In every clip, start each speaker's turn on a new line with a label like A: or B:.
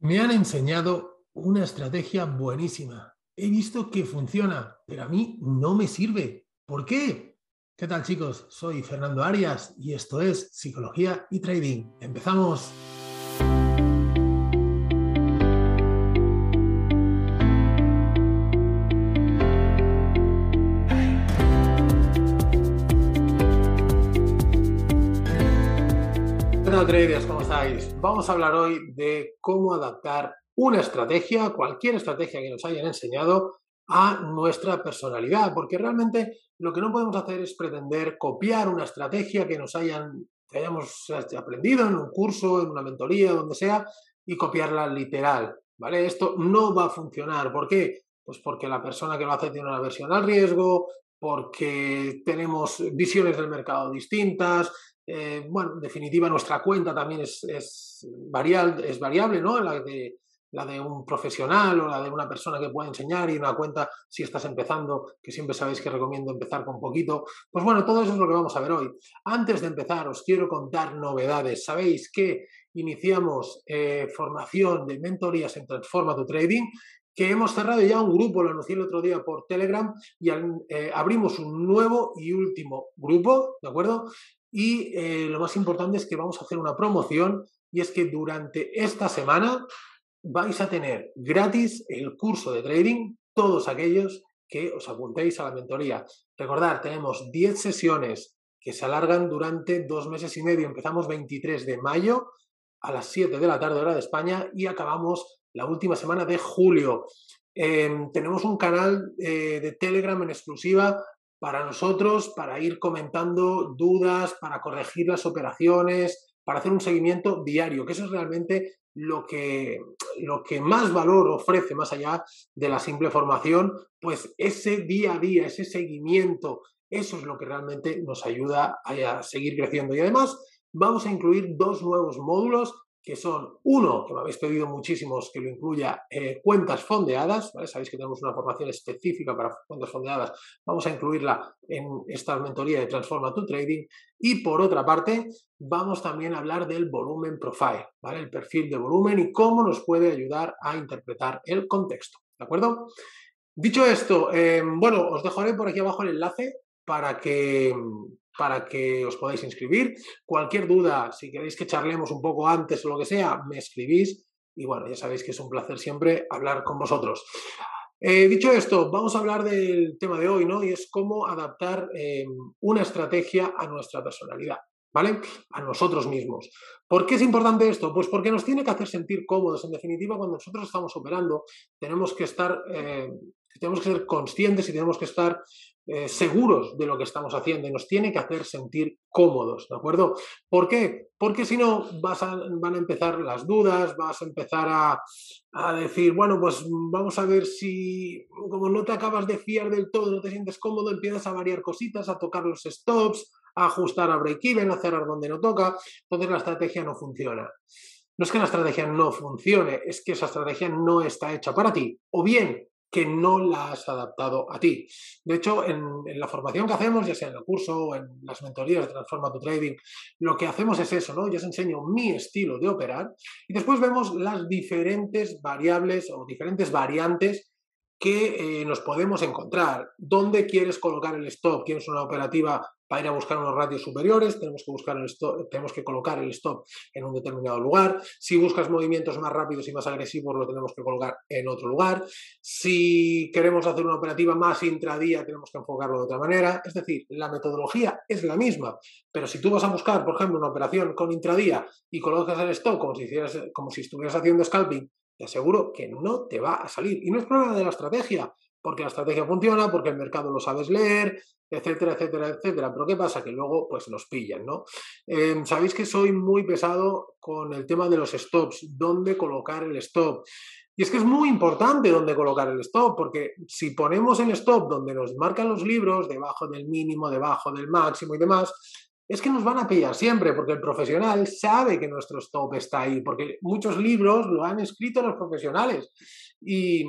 A: Me han enseñado una estrategia buenísima. He visto que funciona, pero a mí no me sirve. ¿Por qué? ¿Qué tal chicos? Soy Fernando Arias y esto es Psicología y Trading. Empezamos. Traders? ¿Cómo estáis? Vamos a hablar hoy de cómo adaptar una estrategia, cualquier estrategia que nos hayan enseñado, a nuestra personalidad, porque realmente lo que no podemos hacer es pretender copiar una estrategia que nos hayan, hayamos aprendido en un curso, en una mentoría, donde sea, y copiarla literal, ¿vale? Esto no va a funcionar. ¿Por qué? Pues porque la persona que lo hace tiene una versión al riesgo, porque tenemos visiones del mercado distintas, eh, bueno, en definitiva, nuestra cuenta también es, variable, es variable, ¿no? La de, la de un profesional o la de una persona que puede enseñar y una cuenta si estás empezando, que siempre sabéis que recomiendo empezar con poquito. Pues bueno, todo eso es lo que vamos a ver hoy. Antes de empezar, os quiero contar novedades. Sabéis que iniciamos eh, formación de mentorías en Transforma tu Trading que hemos cerrado ya un grupo, lo anuncié el otro día por Telegram, y eh, abrimos un nuevo y último grupo, ¿de acuerdo? Y eh, lo más importante es que vamos a hacer una promoción y es que durante esta semana vais a tener gratis el curso de trading, todos aquellos que os apuntéis a la mentoría. Recordad, tenemos 10 sesiones que se alargan durante dos meses y medio. Empezamos 23 de mayo a las 7 de la tarde hora de España y acabamos la última semana de julio. Em, tenemos un canal eh, de Telegram en exclusiva para nosotros, para ir comentando dudas, para corregir las operaciones, para hacer un seguimiento diario, que eso es realmente lo que, lo que más valor ofrece más allá de la simple formación, pues ese día a día, ese seguimiento, eso es lo que realmente nos ayuda a seguir creciendo. Y además vamos a incluir dos nuevos módulos que son uno, que me habéis pedido muchísimos, que lo incluya eh, cuentas fondeadas, sabéis que tenemos una formación específica para cuentas fondeadas, vamos a incluirla en esta mentoría de Transforma tu Trading, y por otra parte, vamos también a hablar del volumen profile, el perfil de volumen y cómo nos puede ayudar a interpretar el contexto, ¿de acuerdo? Dicho esto, em, bueno, os dejaré por aquí abajo el enlace para que para que os podáis inscribir. Cualquier duda, si queréis que charlemos un poco antes o lo que sea, me escribís. Y bueno, ya sabéis que es un placer siempre hablar con vosotros. Eh, dicho esto, vamos a hablar del tema de hoy, ¿no? Y es cómo adaptar em, una estrategia a nuestra personalidad, ¿vale? A nosotros mismos. ¿Por qué es importante esto? Pues porque nos tiene que hacer sentir cómodos. En definitiva, cuando nosotros estamos operando, tenemos que estar, eh, tenemos que ser conscientes y tenemos que estar eh, seguros de lo que estamos haciendo y nos tiene que hacer sentir cómodos, ¿de acuerdo? ¿Por qué? Porque si no van a empezar las dudas, vas a empezar a, a, decir, bueno, pues vamos a ver si, como no te acabas de fiar del todo, no te sientes cómodo, empiezas a variar cositas, a tocar los stops, a ajustar a break-even, a cerrar donde no toca, entonces la estrategia no funciona. No es que la estrategia no funcione, es que esa estrategia no está hecha para ti. O bien que no la has adaptado a ti. De hecho, en, la formación que hacemos, ya sea en el curso o en las mentorías de Transforma tu Trading, lo que hacemos es eso, ¿no? Yo os enseño mi estilo de operar y después vemos las diferentes variables o diferentes variantes que eh, nos podemos encontrar. ¿Dónde quieres colocar el stop? ¿Quieres una operativa para ir a buscar unos ratios superiores? Tenemos que, buscar el stop, tenemos que colocar el stop en un determinado lugar. Si buscas movimientos más rápidos y más agresivos, lo tenemos que colocar en otro lugar. Si queremos hacer una operativa más intradía, tenemos que enfocarlo de otra manera. Es decir, la metodología es la misma, pero si tú vas a buscar, por ejemplo, una operación con intradía y colocas el stop como si, hicieras, como si estuvieras haciendo scalping te aseguro que no te va a salir. Y no es problema de la estrategia, porque la estrategia funciona, porque el mercado lo sabes leer, etcétera, etcétera, etcétera. Pero ¿qué pasa? Que luego pues nos pillan, ¿no? Em, Sabéis que soy muy pesado con el tema de los stops, dónde colocar el stop. Y es que es muy importante dónde colocar el stop, porque si ponemos el stop donde nos marcan los libros, debajo del mínimo, debajo del máximo y demás, es que nos van a pillar siempre, porque el profesional sabe que nuestro stop está ahí, porque muchos libros lo han escrito los profesionales y,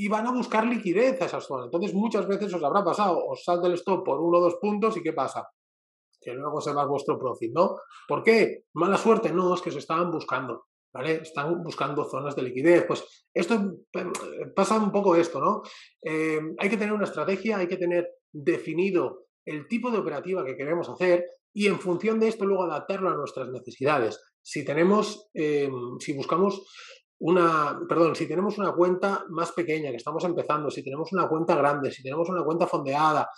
A: y van a buscar liquidez a esa zona. Entonces muchas veces os habrá pasado, os salta el stop por uno o dos puntos y ¿qué pasa? Que luego se va vuestro profit, ¿no? ¿Por qué? Mala suerte, no, es que se estaban buscando. ¿vale? Están buscando zonas de liquidez. Pues esto pasa un poco esto, ¿no? Eh, hay que tener una estrategia, hay que tener definido el tipo de operativa que queremos hacer y en función de esto luego adaptarlo a nuestras necesidades. Si tenemos, em, si buscamos una, perdón, si tenemos una cuenta más pequeña, que estamos empezando, si tenemos una cuenta grande, si tenemos una cuenta fondeada,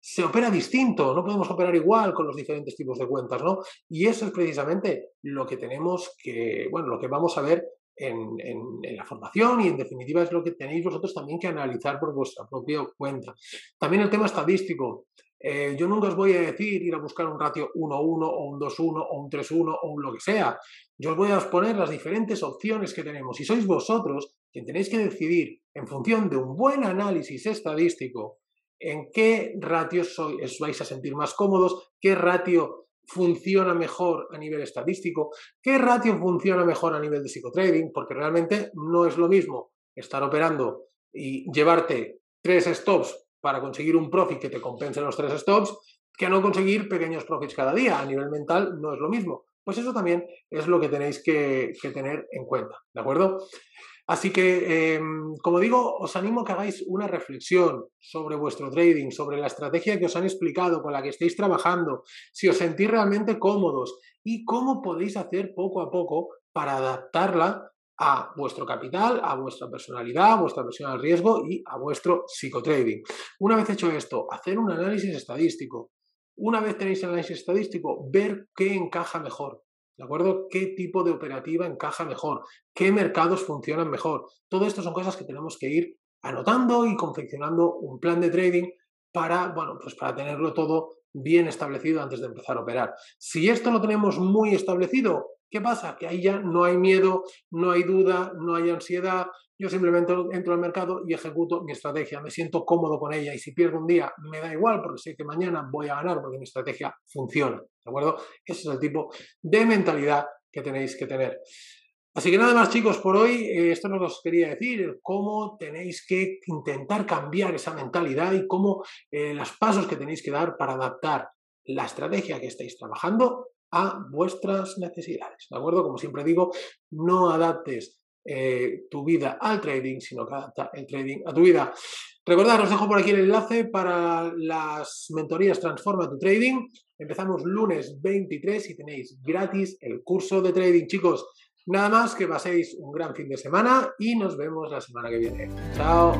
A: se opera distinto, no podemos operar igual con los diferentes tipos de cuentas, ¿no? Y eso es precisamente lo que tenemos que, bueno, lo que vamos a ver en, la formación y en definitiva es lo que tenéis vosotros también que analizar por vuestra propia cuenta. También el tema estadístico. Eh, yo nunca os voy a decir ir a buscar un ratio 1-1 o un 2-1 o un 3-1 o un lo que sea. Yo os voy a exponer las diferentes opciones que tenemos y sois vosotros quien tenéis que decidir en función de un buen análisis estadístico en qué ratios os vais a sentir más cómodos, qué ratio funciona mejor a nivel estadístico, qué ratio funciona mejor a nivel de psicotrading, porque realmente no es lo mismo estar operando y llevarte tres stops para conseguir un profit que te compense los tres stops que no conseguir pequeños profits cada día. A nivel mental no es lo mismo. Pues eso también es lo que tenéis que, tener en cuenta, ¿de acuerdo? Así que, em, como digo, os animo a que hagáis una reflexión sobre vuestro trading, sobre la estrategia que os han explicado, con la que estéis trabajando, si os sentís realmente cómodos y cómo podéis hacer poco a poco para adaptarla a vuestro capital, a vuestra personalidad, a vuestra versión al riesgo y a vuestro psicotrading. Una vez hecho esto, hacer un análisis estadístico. Una vez tenéis el análisis estadístico, ver qué encaja mejor. ¿De acuerdo? ¿Qué tipo de operativa encaja mejor? ¿Qué mercados funcionan mejor? Todo esto son cosas que tenemos que ir anotando y confeccionando un plan de trading para, bueno, pues para tenerlo todo bien establecido antes de empezar a operar. Si esto lo tenemos muy establecido, ¿qué pasa? Que ahí ya no hay miedo, no hay duda, no hay ansiedad. Yo simplemente entro al mercado y ejecuto mi estrategia, me siento cómodo con ella y si pierdo un día me da igual porque sé que mañana voy a ganar porque mi estrategia funciona, ¿de acuerdo? Ese es el tipo de mentalidad que tenéis que tener. Así que nada más chicos, por hoy eh, esto no os quería decir, cómo tenéis que intentar cambiar esa mentalidad y cómo eh, los pasos que tenéis que dar para adaptar la estrategia que estáis trabajando a vuestras necesidades. ¿De acuerdo? Como siempre digo, no adaptes eh, tu vida al trading, sino que adapta el trading a tu vida. Recordad, os dejo por aquí el enlace para las mentorías Transforma tu Trading. Empezamos lunes 23 y tenéis gratis el curso de trading, chicos. Nada más que paséis un gran fin de semana y nos vemos la semana que viene. Chao.